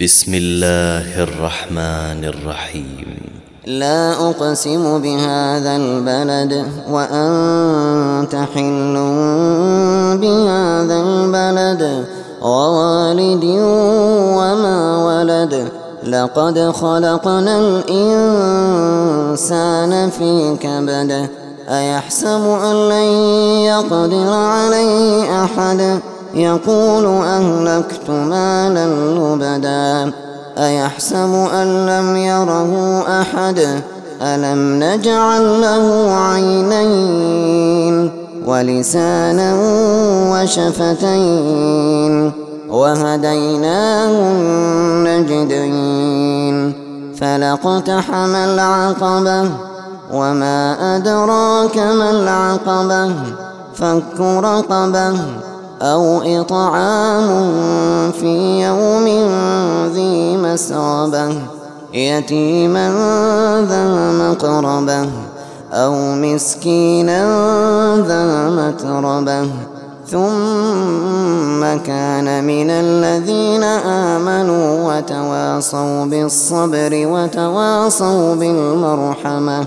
بسم الله الرحمن الرحيم لا أقسم بهذا البلد وأنت حل بهذا البلد ووالد وما ولد لقد خلقنا الإنسان في كبد أيحسب أن لن يقدر عليه أحد يقول أهلكت مالا لبدا أيحسب أن لم يره أحد؟ ألم نجعل له عينين ولسانا وشفتين؟ وهديناه النجدين. فلقتحم العقبة وما أدراك ما العقبة؟ فك رقبة. أو إطعام في يوم ذي مسربة يتيما ذا مقربة أو مسكينا ذا متربة. ثم كان من الذين آمنوا وتواصوا بالصبر وتواصوا بالمرحمة.